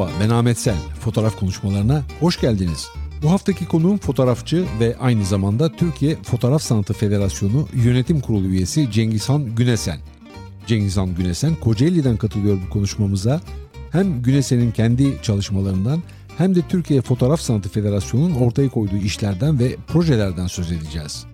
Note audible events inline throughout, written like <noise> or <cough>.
Merhaba ben Ahmet Sel. Fotoğraf konuşmalarına hoş geldiniz. Bu haftaki konuğum fotoğrafçı ve aynı zamanda Türkiye Fotoğraf Sanatı Federasyonu Yönetim Kurulu üyesi Cengizhan Günesen. Cengizhan Günesen Kocaeli'den katılıyor bu konuşmamıza. Hem Günesen'in kendi çalışmalarından hem de Türkiye Fotoğraf Sanatı Federasyonu'nun ortaya koyduğu işlerden ve projelerden söz edeceğiz.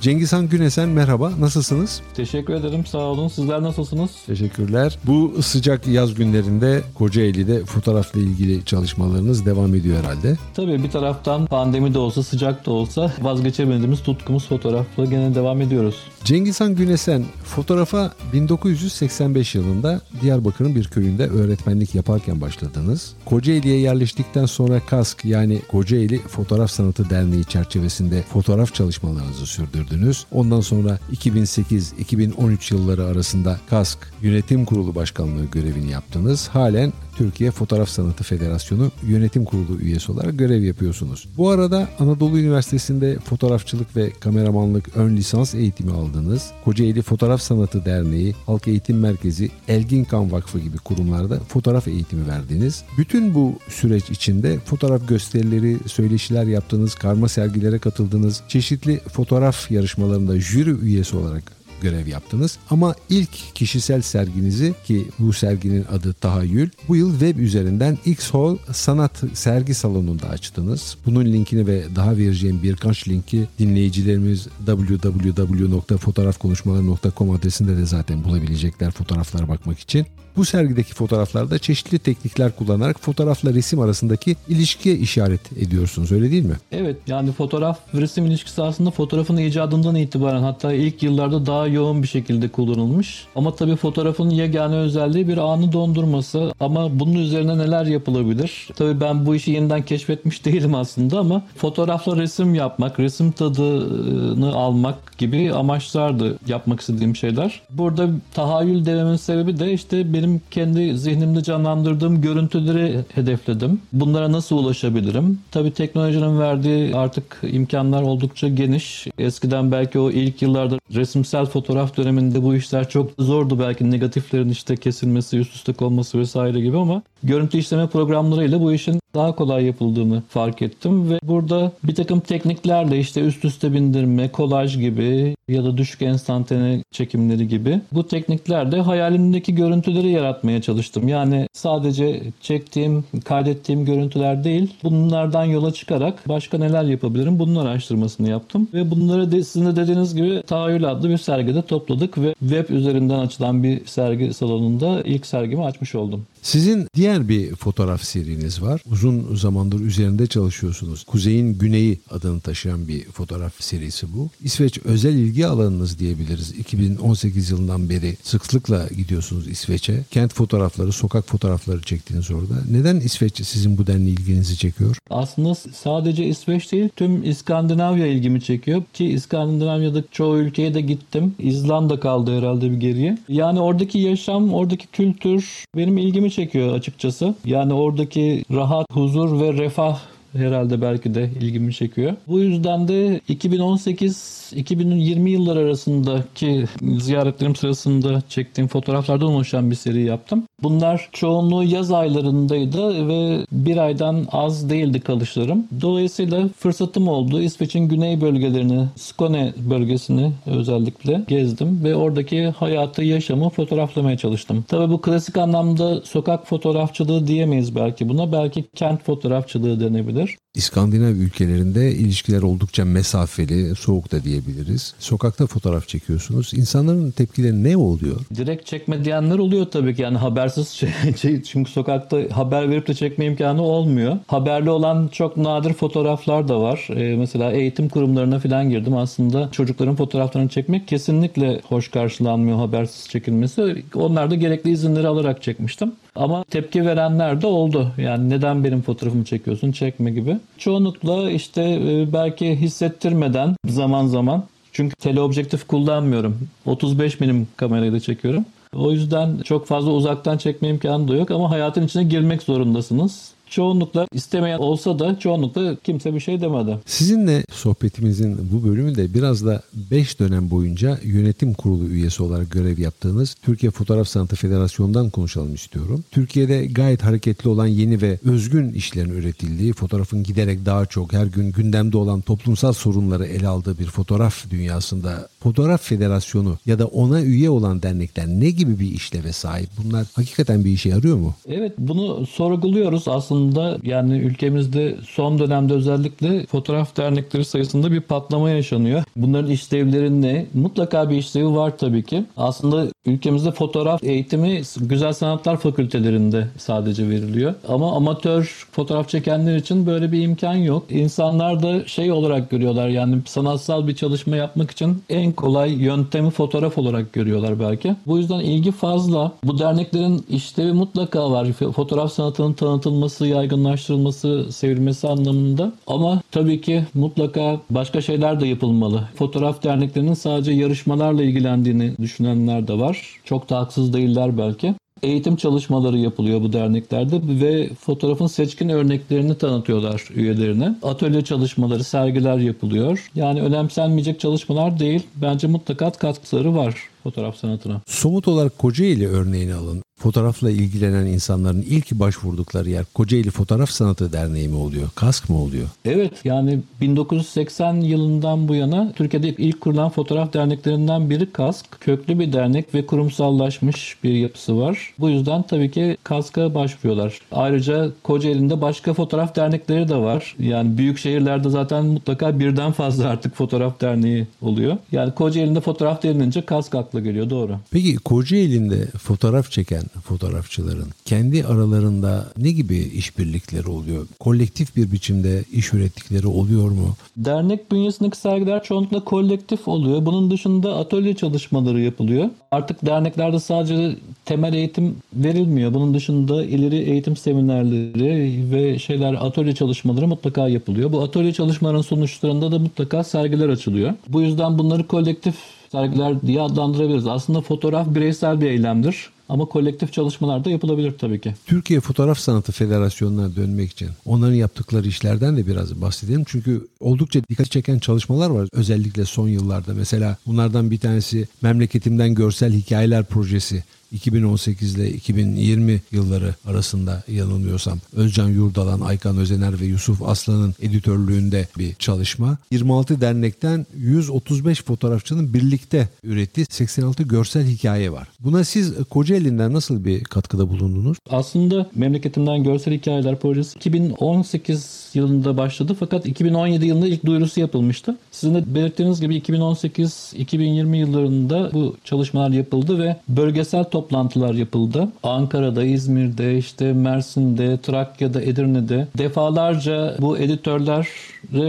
Cengizhan Günesen merhaba, nasılsınız? Teşekkür ederim, sağ olun. Sizler nasılsınız? Teşekkürler. Bu sıcak yaz günlerinde Kocaeli'de fotoğrafla ilgili çalışmalarınız devam ediyor herhalde. Tabii bir taraftan pandemi de olsa, sıcak da olsa vazgeçemediğimiz tutkumuz fotoğrafla gene devam ediyoruz. Cengizhan Günesen fotoğrafa 1985 yılında Diyarbakır'ın bir köyünde öğretmenlik yaparken başladınız. Kocaeli'ye yerleştikten sonra KASK yani Kocaeli Fotoğraf Sanatı Derneği çerçevesinde fotoğraf çalışmalarınızı sürdürdünüz. Ondan sonra 2008-2013 yılları arasında KASK Yönetim Kurulu Başkanlığı görevini yaptınız. Halen Türkiye Fotoğraf Sanatı Federasyonu Yönetim Kurulu üyesi olarak görev yapıyorsunuz. Bu arada Anadolu Üniversitesi'nde fotoğrafçılık ve kameramanlık ön lisans eğitimi aldınız. Kocaeli Fotoğraf Sanatı Derneği, Halk Eğitim Merkezi, Elgin Kan Vakfı gibi kurumlarda fotoğraf eğitimi verdiniz. Bütün bu süreç içinde fotoğraf gösterileri, söyleşiler yaptınız, karma sergilere katıldınız, çeşitli fotoğraf yarışmalarında jüri üyesi olarak görev yaptınız. Ama ilk kişisel serginizi ki bu serginin adı Tahayyül bu yıl web üzerinden X Hall Sanat Sergi Salonu'nda açtınız. Bunun linkini ve daha vereceğim birkaç linki dinleyicilerimiz www.fotoğrafkonuşmaları.com adresinde de zaten bulabilecekler fotoğraflara bakmak için. Bu sergideki fotoğraflarda çeşitli teknikler kullanarak fotoğrafla resim arasındaki ilişkiye işaret ediyorsunuz öyle değil mi? Evet yani fotoğraf resim ilişkisi aslında fotoğrafın icadından itibaren hatta ilk yıllarda daha yoğun bir şekilde kullanılmış. Ama tabii fotoğrafın yegane özelliği bir anı dondurması ama bunun üzerine neler yapılabilir? Tabii ben bu işi yeniden keşfetmiş <laughs> değilim aslında ama fotoğrafla resim yapmak, resim tadını almak gibi amaçlardı yapmak istediğim şeyler. Burada tahayyül dememin sebebi de işte benim kendi zihnimde canlandırdığım görüntüleri hedefledim. Bunlara nasıl ulaşabilirim? Tabii teknolojinin verdiği artık imkanlar oldukça geniş. Eskiden belki o ilk yıllarda resimsel fotoğraf döneminde bu işler çok zordu belki negatiflerin işte kesilmesi, üst üste konması vesaire gibi ama görüntü işleme programlarıyla bu işin daha kolay yapıldığını fark ettim ve burada bir takım tekniklerle işte üst üste bindirme, kolaj gibi ya da düşük enstantane çekimleri gibi bu tekniklerle hayalimdeki görüntüleri yaratmaya çalıştım. Yani sadece çektiğim, kaydettiğim görüntüler değil, bunlardan yola çıkarak başka neler yapabilirim bunun araştırmasını yaptım ve bunları de, sizin de dediğiniz gibi Tahayyül adlı bir sergide topladık ve web üzerinden açılan bir sergi salonunda ilk sergimi açmış oldum. Sizin diğer bir fotoğraf seriniz var. Uzun zamandır üzerinde çalışıyorsunuz. Kuzey'in Güneyi adını taşıyan bir fotoğraf serisi bu. İsveç özel ilgi alanınız diyebiliriz. 2018 yılından beri sıklıkla gidiyorsunuz İsveç'e. Kent fotoğrafları, sokak fotoğrafları çektiniz orada. Neden İsveç sizin bu denli ilginizi çekiyor? Aslında sadece İsveç değil tüm İskandinavya ilgimi çekiyor. Ki İskandinavya'da çoğu ülkeye de gittim. İzlanda kaldı herhalde bir geriye. Yani oradaki yaşam, oradaki kültür benim ilgimi çekiyor açıkçası. Yani oradaki rahat, huzur ve refah herhalde belki de ilgimi çekiyor. Bu yüzden de 2018-2020 yıllar arasındaki ziyaretlerim sırasında çektiğim fotoğraflardan oluşan bir seri yaptım. Bunlar çoğunluğu yaz aylarındaydı ve bir aydan az değildi kalışlarım. Dolayısıyla fırsatım oldu. İsveç'in güney bölgelerini, Skåne bölgesini özellikle gezdim ve oradaki hayatı, yaşamı fotoğraflamaya çalıştım. Tabii bu klasik anlamda sokak fotoğrafçılığı diyemeyiz belki buna. Belki kent fotoğrafçılığı denebilir. olabilir. İskandinav ülkelerinde ilişkiler oldukça mesafeli, soğuk da diyebiliriz. Sokakta fotoğraf çekiyorsunuz. İnsanların tepkileri ne oluyor? Direkt çekme diyenler oluyor tabii ki. Yani habersiz <laughs> çünkü sokakta haber verip de çekme imkanı olmuyor. Haberli olan çok nadir fotoğraflar da var. Ee, mesela eğitim kurumlarına falan girdim. Aslında çocukların fotoğraflarını çekmek kesinlikle hoş karşılanmıyor habersiz çekilmesi. Onlar da gerekli izinleri alarak çekmiştim. Ama tepki verenler de oldu. Yani neden benim fotoğrafımı çekiyorsun çekme gibi. Çoğunlukla işte e, belki hissettirmeden zaman zaman çünkü teleobjektif kullanmıyorum. 35 milim kamerayla çekiyorum. O yüzden çok fazla uzaktan çekme imkanı da yok ama hayatın içine girmek zorundasınız. Çoğunlukla istemeyen olsa da çoğunlukla kimse bir şey demedi. Sizinle sohbetimizin bu bölümünde biraz da 5 dönem boyunca yönetim kurulu üyesi olarak görev yaptığınız Türkiye Fotoğraf Sanatı Federasyonu'ndan konuşalım istiyorum. Türkiye'de gayet hareketli olan yeni ve özgün işlerin üretildiği, fotoğrafın giderek daha çok her gün gündemde olan toplumsal sorunları ele aldığı bir fotoğraf dünyasında Fotoğraf Federasyonu ya da ona üye olan dernekler ne gibi bir işleve sahip? Bunlar hakikaten bir işe yarıyor mu? Evet bunu sorguluyoruz aslında yani ülkemizde son dönemde özellikle fotoğraf dernekleri sayısında bir patlama yaşanıyor. Bunların işlevleri ne? Mutlaka bir işlevi var tabii ki. Aslında ülkemizde fotoğraf eğitimi Güzel Sanatlar Fakültelerinde sadece veriliyor. Ama amatör fotoğraf çekenler için böyle bir imkan yok. İnsanlar da şey olarak görüyorlar yani sanatsal bir çalışma yapmak için en kolay yöntemi fotoğraf olarak görüyorlar belki. Bu yüzden ilgi fazla. Bu derneklerin işlevi mutlaka var. Fotoğraf sanatının tanıtılması, yaygınlaştırılması, sevilmesi anlamında. Ama tabii ki mutlaka başka şeyler de yapılmalı. Fotoğraf derneklerinin sadece yarışmalarla ilgilendiğini düşünenler de var. Çok da haksız değiller belki eğitim çalışmaları yapılıyor bu derneklerde ve fotoğrafın seçkin örneklerini tanıtıyorlar üyelerine. Atölye çalışmaları, sergiler yapılıyor. Yani önemsenmeyecek çalışmalar değil. Bence mutlaka katkıları var fotoğraf sanatına. Somut olarak Kocaeli örneğini alın fotoğrafla ilgilenen insanların ilk başvurdukları yer Kocaeli Fotoğraf Sanatı Derneği mi oluyor? KASK mı oluyor? Evet yani 1980 yılından bu yana Türkiye'de ilk kurulan fotoğraf derneklerinden biri KASK. Köklü bir dernek ve kurumsallaşmış bir yapısı var. Bu yüzden tabii ki KASK'a başvuruyorlar. Ayrıca Kocaeli'nde başka fotoğraf dernekleri de var. Yani büyük şehirlerde zaten mutlaka birden fazla artık fotoğraf derneği oluyor. Yani Kocaeli'nde fotoğraf denilince KASK akla geliyor doğru. Peki Kocaeli'nde fotoğraf çeken fotoğrafçıların kendi aralarında ne gibi işbirlikleri oluyor? Kolektif bir biçimde iş ürettikleri oluyor mu? Dernek bünyesindeki sergiler çoğunlukla kolektif oluyor. Bunun dışında atölye çalışmaları yapılıyor. Artık derneklerde sadece temel eğitim verilmiyor. Bunun dışında ileri eğitim seminerleri ve şeyler atölye çalışmaları mutlaka yapılıyor. Bu atölye çalışmaların sonuçlarında da mutlaka sergiler açılıyor. Bu yüzden bunları kolektif sergiler diye adlandırabiliriz. Aslında fotoğraf bireysel bir eylemdir. Ama kolektif çalışmalar da yapılabilir tabii ki. Türkiye Fotoğraf Sanatı Federasyonu'na dönmek için onların yaptıkları işlerden de biraz bahsedelim. Çünkü oldukça dikkat çeken çalışmalar var özellikle son yıllarda. Mesela bunlardan bir tanesi Memleketimden Görsel Hikayeler Projesi 2018 ile 2020 yılları arasında yanılmıyorsam Özcan Yurdalan, Aykan Özener ve Yusuf Aslan'ın editörlüğünde bir çalışma. 26 dernekten 135 fotoğrafçının birlikte ürettiği 86 görsel hikaye var. Buna siz Kocaeli'nden nasıl bir katkıda bulundunuz? Aslında memleketimden görsel hikayeler projesi 2018 yılında başladı fakat 2017 yılında ilk duyurusu yapılmıştı. Sizin de belirttiğiniz gibi 2018-2020 yıllarında bu çalışmalar yapıldı ve bölgesel toplantılar yapıldı. Ankara'da, İzmir'de, işte Mersin'de, Trakya'da, Edirne'de defalarca bu editörler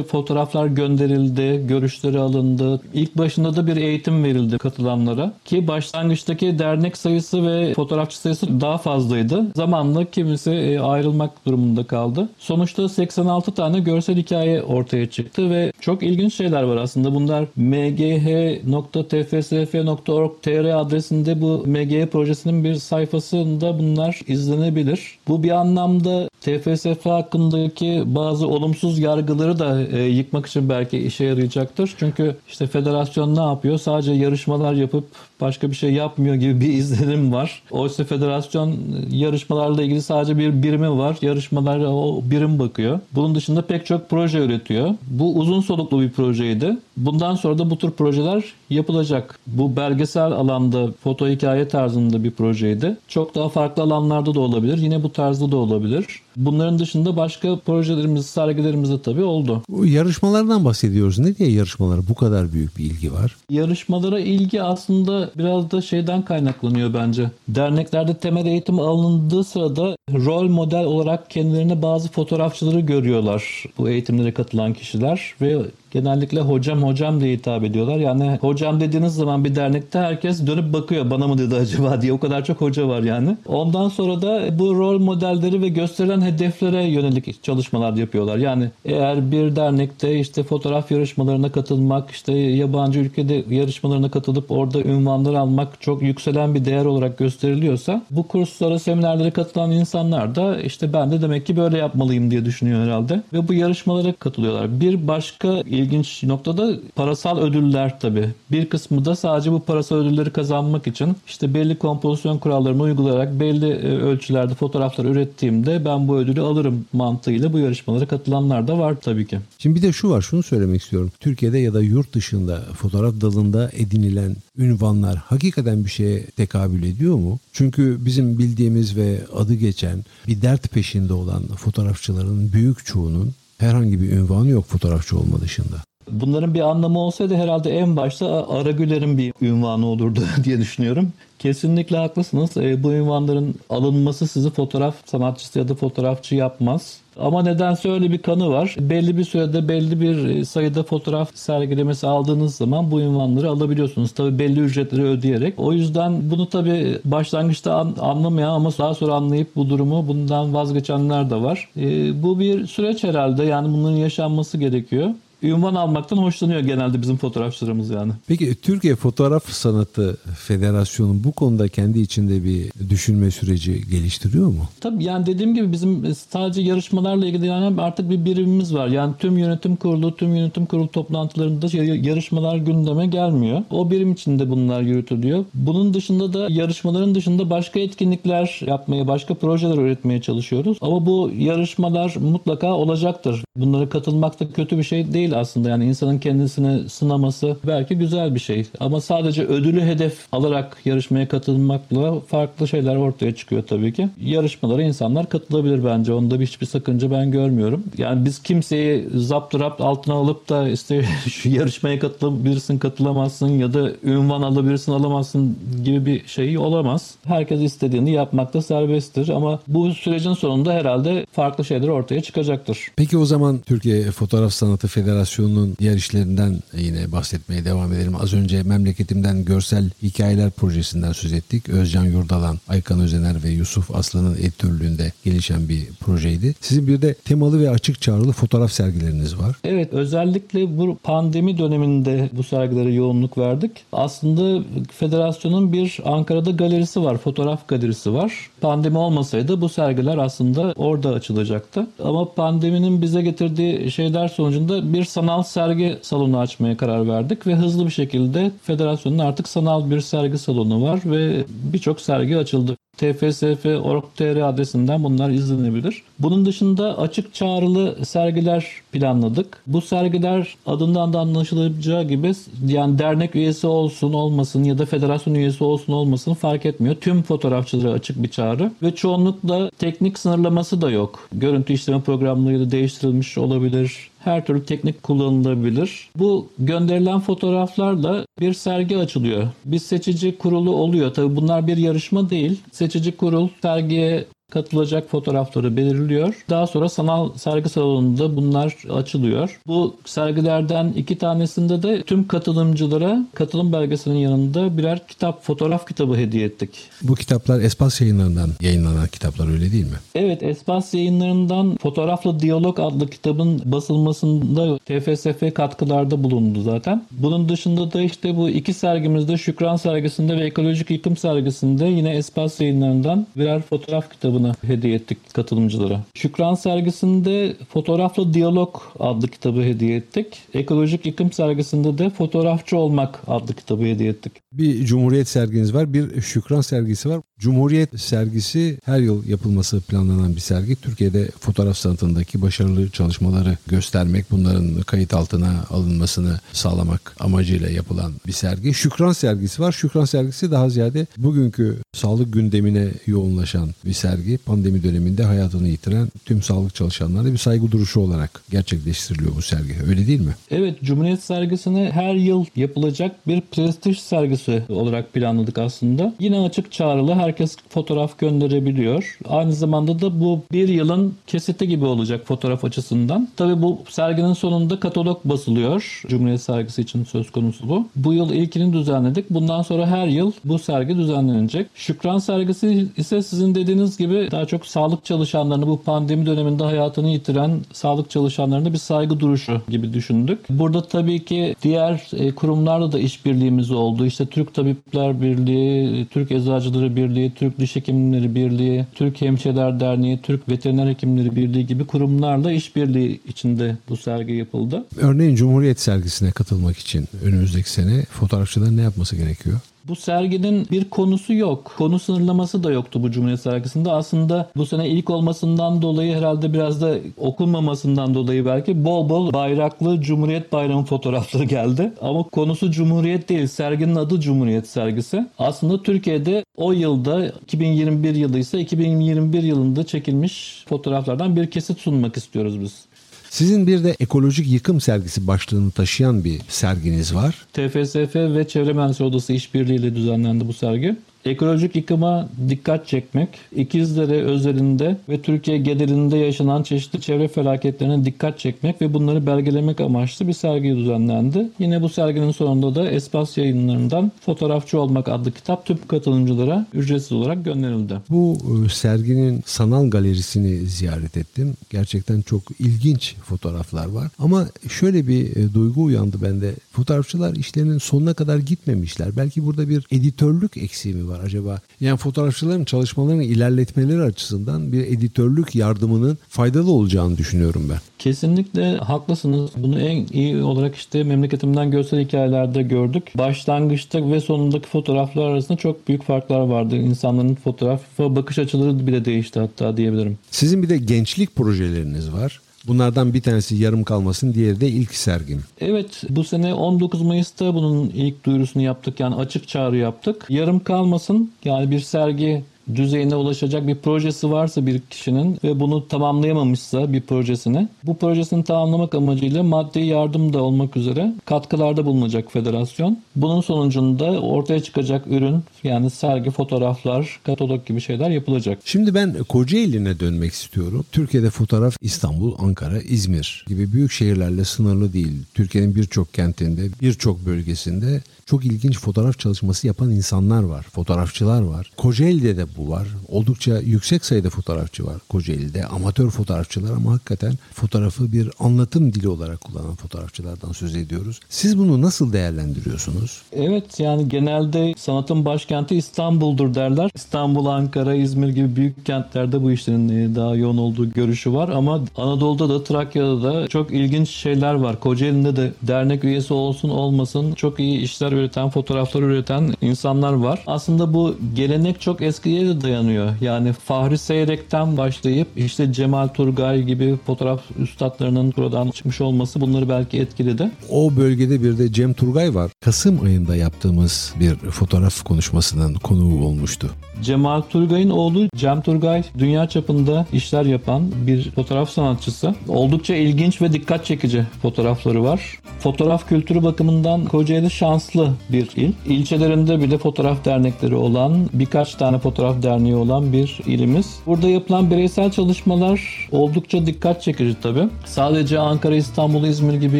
fotoğraflar gönderildi, görüşleri alındı. İlk başında da bir eğitim verildi katılanlara ki başlangıçtaki dernek sayısı ve fotoğrafçı sayısı daha fazlaydı. Zamanla kimisi e, ayrılmak durumunda kaldı. Sonuçta 86 tane görsel hikaye ortaya çıktı ve çok ilginç şeyler var aslında. Bunlar mgh.tfsf.org.tr adresinde bu MGH projesinin bir sayfasında bunlar izlenebilir. Bu bir anlamda TFSF hakkındaki bazı olumsuz yargıları da e, yıkmak için belki işe yarayacaktır. Çünkü işte federasyon ne yapıyor? Sadece yarışmalar yapıp başka bir şey yapmıyor gibi bir izlenim var. Oysa federasyon yarışmalarla ilgili sadece bir birimi var. Yarışmalara o birim bakıyor. Bunun dışında pek çok proje üretiyor. Bu uzun soluklu bir projeydi. Bundan sonra da bu tür projeler yapılacak. Bu belgesel alanda foto hikaye tarzında bir projeydi. Çok daha farklı alanlarda da olabilir. Yine bu tarzda da olabilir. Bunların dışında başka projelerimiz, sergilerimiz de tabii oldu. Yarışmalardan bahsediyoruz. Ne diye yarışmalara bu kadar büyük bir ilgi var? Yarışmalara ilgi aslında biraz da şeyden kaynaklanıyor bence. Derneklerde temel eğitim alındığı sırada rol model olarak kendilerine bazı fotoğrafçıları görüyorlar bu eğitimlere katılan kişiler ve genellikle hocam hocam diye hitap ediyorlar. Yani hocam dediğiniz zaman bir dernekte herkes dönüp bakıyor bana mı dedi acaba <laughs> diye o kadar çok hoca var yani. Ondan sonra da bu rol modelleri ve gösterilen hedeflere yönelik çalışmalar yapıyorlar. Yani eğer bir dernekte işte fotoğraf yarışmalarına katılmak, işte yabancı ülkede yarışmalarına katılıp orada ünvanlar almak çok yükselen bir değer olarak gösteriliyorsa bu kurslara, seminerlere katılan insanlar da işte ben de demek ki böyle yapmalıyım diye düşünüyor herhalde. Ve bu yarışmalara katılıyorlar. Bir başka ilginç noktada parasal ödüller tabii. Bir kısmı da sadece bu parasal ödülleri kazanmak için işte belli kompozisyon kurallarını uygulayarak belli e, ölçülerde fotoğraflar ürettiğimde ben bu ödülü alırım mantığıyla bu yarışmalara katılanlar da var tabii ki. Şimdi bir de şu var şunu söylemek istiyorum. Türkiye'de ya da yurt dışında fotoğraf dalında edinilen ünvanlar hakikaten bir şeye tekabül ediyor mu? Çünkü bizim bildiğimiz ve adı geçen bir dert peşinde olan fotoğrafçıların büyük çoğunun herhangi bir ünvanı yok fotoğrafçı olma dışında. Bunların bir anlamı olsaydı herhalde en başta Aragüler'in bir ünvanı olurdu <laughs> diye düşünüyorum. Kesinlikle haklısınız. E, bu ünvanların alınması sizi fotoğraf sanatçısı ya da fotoğrafçı yapmaz. Ama nedense öyle bir kanı var. Belli bir sürede belli bir e, sayıda fotoğraf sergilemesi aldığınız zaman bu ünvanları alabiliyorsunuz. Tabii belli ücretleri ödeyerek. O yüzden bunu tabii başlangıçta an, anlamayan ama daha sonra anlayıp bu durumu bundan vazgeçenler de var. E, bu bir süreç herhalde. Yani bunların yaşanması gerekiyor ünvan almaktan hoşlanıyor genelde bizim fotoğrafçılarımız yani. Peki Türkiye Fotoğraf Sanatı Federasyonu bu konuda kendi içinde bir düşünme süreci geliştiriyor mu? Tabii yani dediğim gibi bizim sadece yarışmalarla ilgili yani artık bir birimimiz var. Yani tüm yönetim kurulu, tüm yönetim kurulu toplantılarında yarışmalar gündeme gelmiyor. O birim içinde bunlar yürütülüyor. Bunun dışında da yarışmaların dışında başka etkinlikler yapmaya, başka projeler üretmeye çalışıyoruz. Ama bu yarışmalar mutlaka olacaktır. Bunlara katılmak da kötü bir şey değil değil aslında. Yani insanın kendisini sınaması belki güzel bir şey. Ama sadece ödülü hedef alarak yarışmaya katılmakla farklı şeyler ortaya çıkıyor tabii ki. Yarışmalara insanlar katılabilir bence. Onda hiçbir sakınca ben görmüyorum. Yani biz kimseyi zapturapt altına alıp da işte <laughs> şu yarışmaya katılabilirsin, katılamazsın ya da ünvan alabilirsin, alamazsın gibi bir şey olamaz. Herkes istediğini yapmakta serbesttir ama bu sürecin sonunda herhalde farklı şeyler ortaya çıkacaktır. Peki o zaman Türkiye Fotoğraf Sanatı Federasyonu Federasyonu'nun diğer işlerinden yine bahsetmeye devam edelim. Az önce memleketimden görsel hikayeler projesinden söz ettik. Özcan Yurdalan, Aykan Özener ve Yusuf Aslan'ın editörlüğünde gelişen bir projeydi. Sizin bir de temalı ve açık çağrılı fotoğraf sergileriniz var. Evet özellikle bu pandemi döneminde bu sergilere yoğunluk verdik. Aslında federasyonun bir Ankara'da galerisi var, fotoğraf galerisi var. Pandemi olmasaydı bu sergiler aslında orada açılacaktı. Ama pandeminin bize getirdiği şeyler sonucunda bir sanal sergi salonu açmaya karar verdik ve hızlı bir şekilde federasyonun artık sanal bir sergi salonu var ve birçok sergi açıldı tfsf.org.tr adresinden bunlar izlenebilir. Bunun dışında açık çağrılı sergiler planladık. Bu sergiler adından da anlaşılacağı gibi yani dernek üyesi olsun olmasın ya da federasyon üyesi olsun olmasın fark etmiyor. Tüm fotoğrafçılara açık bir çağrı ve çoğunlukla teknik sınırlaması da yok. Görüntü işleme programları değiştirilmiş olabilir her türlü teknik kullanılabilir. Bu gönderilen fotoğraflarla bir sergi açılıyor. Bir seçici kurulu oluyor. Tabii bunlar bir yarışma değil. Seçici kurul sergiye katılacak fotoğrafları belirliyor. Daha sonra sanal sergi salonunda bunlar açılıyor. Bu sergilerden iki tanesinde de tüm katılımcılara katılım belgesinin yanında birer kitap, fotoğraf kitabı hediye ettik. Bu kitaplar Espas yayınlarından yayınlanan kitaplar öyle değil mi? Evet, Espas yayınlarından Fotoğrafla Diyalog adlı kitabın basılmasında TFSF katkılarda bulundu zaten. Bunun dışında da işte bu iki sergimizde Şükran sergisinde ve Ekolojik Yıkım sergisinde yine Espas yayınlarından birer fotoğraf kitabı kitabını hediye ettik katılımcılara. Şükran sergisinde Fotoğrafla Diyalog adlı kitabı hediye ettik. Ekolojik Yıkım sergisinde de Fotoğrafçı Olmak adlı kitabı hediye ettik. Bir Cumhuriyet serginiz var, bir Şükran sergisi var. Cumhuriyet sergisi her yıl yapılması planlanan bir sergi. Türkiye'de fotoğraf sanatındaki başarılı çalışmaları göstermek, bunların kayıt altına alınmasını sağlamak amacıyla yapılan bir sergi. Şükran sergisi var. Şükran sergisi daha ziyade bugünkü sağlık gündemine yoğunlaşan bir sergi sergi pandemi döneminde hayatını yitiren tüm sağlık çalışanlarına bir saygı duruşu olarak gerçekleştiriliyor bu sergi. Öyle değil mi? Evet, Cumhuriyet sergisini her yıl yapılacak bir prestij sergisi olarak planladık aslında. Yine açık çağrılı herkes fotoğraf gönderebiliyor. Aynı zamanda da bu bir yılın kesiti gibi olacak fotoğraf açısından. Tabii bu serginin sonunda katalog basılıyor. Cumhuriyet sergisi için söz konusu bu. Bu yıl ilkini düzenledik. Bundan sonra her yıl bu sergi düzenlenecek. Şükran sergisi ise sizin dediğiniz gibi daha çok sağlık çalışanlarını bu pandemi döneminde hayatını yitiren sağlık çalışanlarına bir saygı duruşu gibi düşündük. Burada tabii ki diğer e, kurumlarla da işbirliğimiz oldu. İşte Türk Tabipler Birliği, Türk Eczacıları Birliği, Türk Diş Hekimleri Birliği, Türk Hemşireler Derneği, Türk Veteriner Hekimleri Birliği gibi kurumlarla işbirliği içinde bu sergi yapıldı. Örneğin Cumhuriyet sergisine katılmak için önümüzdeki sene fotoğrafçıların ne yapması gerekiyor? Bu serginin bir konusu yok. Konu sınırlaması da yoktu bu Cumhuriyet sergisinde. Aslında bu sene ilk olmasından dolayı herhalde biraz da okunmamasından dolayı belki bol bol bayraklı Cumhuriyet Bayramı fotoğrafları geldi. Ama konusu Cumhuriyet değil. Serginin adı Cumhuriyet sergisi. Aslında Türkiye'de o yılda 2021 yılı ise 2021 yılında çekilmiş fotoğraflardan bir kesit sunmak istiyoruz biz. Sizin bir de ekolojik yıkım sergisi başlığını taşıyan bir serginiz var. TFSF ve Çevre Mühendisleri Odası işbirliğiyle düzenlendi bu sergi. Ekolojik yıkıma dikkat çekmek, İkizdere özelinde ve Türkiye genelinde yaşanan çeşitli çevre felaketlerine dikkat çekmek ve bunları belgelemek amaçlı bir sergi düzenlendi. Yine bu serginin sonunda da Espas yayınlarından Fotoğrafçı Olmak adlı kitap tüm katılımcılara ücretsiz olarak gönderildi. Bu e, serginin sanal galerisini ziyaret ettim. Gerçekten çok ilginç fotoğraflar var. Ama şöyle bir e, duygu uyandı bende. Fotoğrafçılar işlerinin sonuna kadar gitmemişler. Belki burada bir editörlük eksiği mi var acaba? Yani fotoğrafçıların çalışmalarını ilerletmeleri açısından bir editörlük yardımının faydalı olacağını düşünüyorum ben. Kesinlikle haklısınız. Bunu en iyi olarak işte memleketimden görsel hikayelerde gördük. Başlangıçta ve sonundaki fotoğraflar arasında çok büyük farklar vardı. İnsanların fotoğrafa bakış açıları bile değişti hatta diyebilirim. Sizin bir de gençlik projeleriniz var. Bunlardan bir tanesi yarım kalmasın, diğeri de ilk sergim. Evet, bu sene 19 Mayıs'ta bunun ilk duyurusunu yaptık. Yani açık çağrı yaptık. Yarım kalmasın yani bir sergi düzeyine ulaşacak bir projesi varsa bir kişinin ve bunu tamamlayamamışsa bir projesini bu projesini tamamlamak amacıyla maddi yardım da olmak üzere katkılarda bulunacak federasyon. Bunun sonucunda ortaya çıkacak ürün yani sergi, fotoğraflar, katalog gibi şeyler yapılacak. Şimdi ben Kocaeli'ne dönmek istiyorum. Türkiye'de fotoğraf İstanbul, Ankara, İzmir gibi büyük şehirlerle sınırlı değil. Türkiye'nin birçok kentinde, birçok bölgesinde çok ilginç fotoğraf çalışması yapan insanlar var. Fotoğrafçılar var. Kocaeli'de de bu var. Oldukça yüksek sayıda fotoğrafçı var Kocaeli'de. Amatör fotoğrafçılar ama hakikaten fotoğrafı bir anlatım dili olarak kullanan fotoğrafçılardan söz ediyoruz. Siz bunu nasıl değerlendiriyorsunuz? Evet yani genelde sanatın başkenti İstanbul'dur derler. İstanbul, Ankara, İzmir gibi büyük kentlerde bu işlerin e, daha yoğun olduğu görüşü var ama Anadolu'da da Trakya'da da çok ilginç şeyler var. Kocaeli'nde de dernek üyesi olsun olmasın çok iyi işler üreten, fotoğraflar üreten insanlar var. Aslında bu gelenek çok eskiye de dayanıyor. Yani Fahri Seyrek'ten başlayıp işte Cemal Turgay gibi fotoğraf üstadlarının buradan çıkmış olması bunları belki etkiledi. O bölgede bir de Cem Turgay var. Kasım ayında yaptığımız bir fotoğraf konuşmasının konuğu olmuştu. Cemal Turgay'ın oğlu Cem Turgay dünya çapında işler yapan bir fotoğraf sanatçısı. Oldukça ilginç ve dikkat çekici fotoğrafları var. Fotoğraf kültürü bakımından Kocaeli şanslı bir il. İlçelerinde bile fotoğraf dernekleri olan, birkaç tane fotoğraf derneği olan bir ilimiz. Burada yapılan bireysel çalışmalar oldukça dikkat çekici tabii. Sadece Ankara, İstanbul, İzmir gibi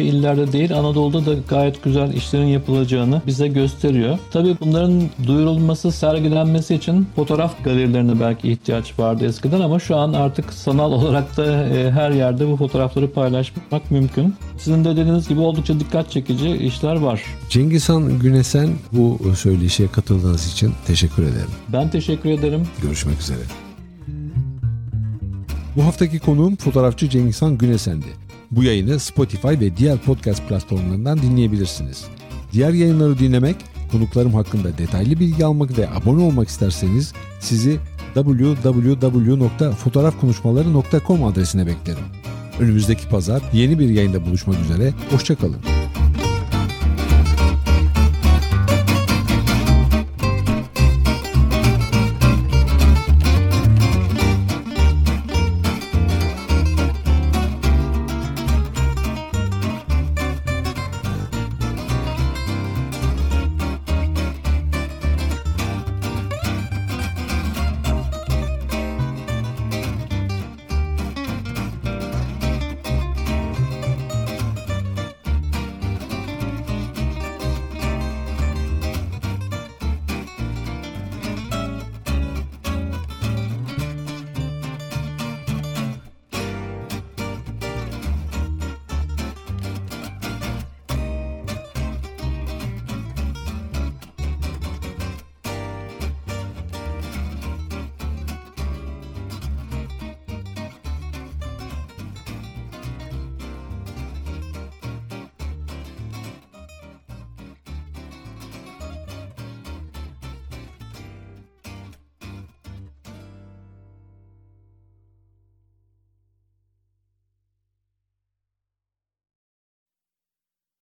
illerde değil, Anadolu'da da gayet güzel işlerin yapılacağını bize gösteriyor. Tabii bunların duyurulması, sergilenmesi için fotoğraf galerilerine belki ihtiyaç vardı eskiden ama şu an artık sanal <laughs> olarak da e, her yerde bu fotoğrafları paylaşmak mümkün. Sizin de dediğiniz gibi oldukça dikkat çekici işler var. Cengizhan Günesen bu söyleşiye katıldığınız için teşekkür ederim. Ben teşekkür ederim. Görüşmek üzere. Bu haftaki konuğum fotoğrafçı Cengizhan Günesen'di. Bu yayını Spotify ve diğer podcast platformlarından dinleyebilirsiniz. Diğer yayınları dinlemek, konuklarım hakkında detaylı bilgi almak ve abone olmak isterseniz sizi www.fotoğrafkonuşmaları.com adresine beklerim. Önümüzdeki pazar yeni bir yayında buluşmak üzere, hoşçakalın.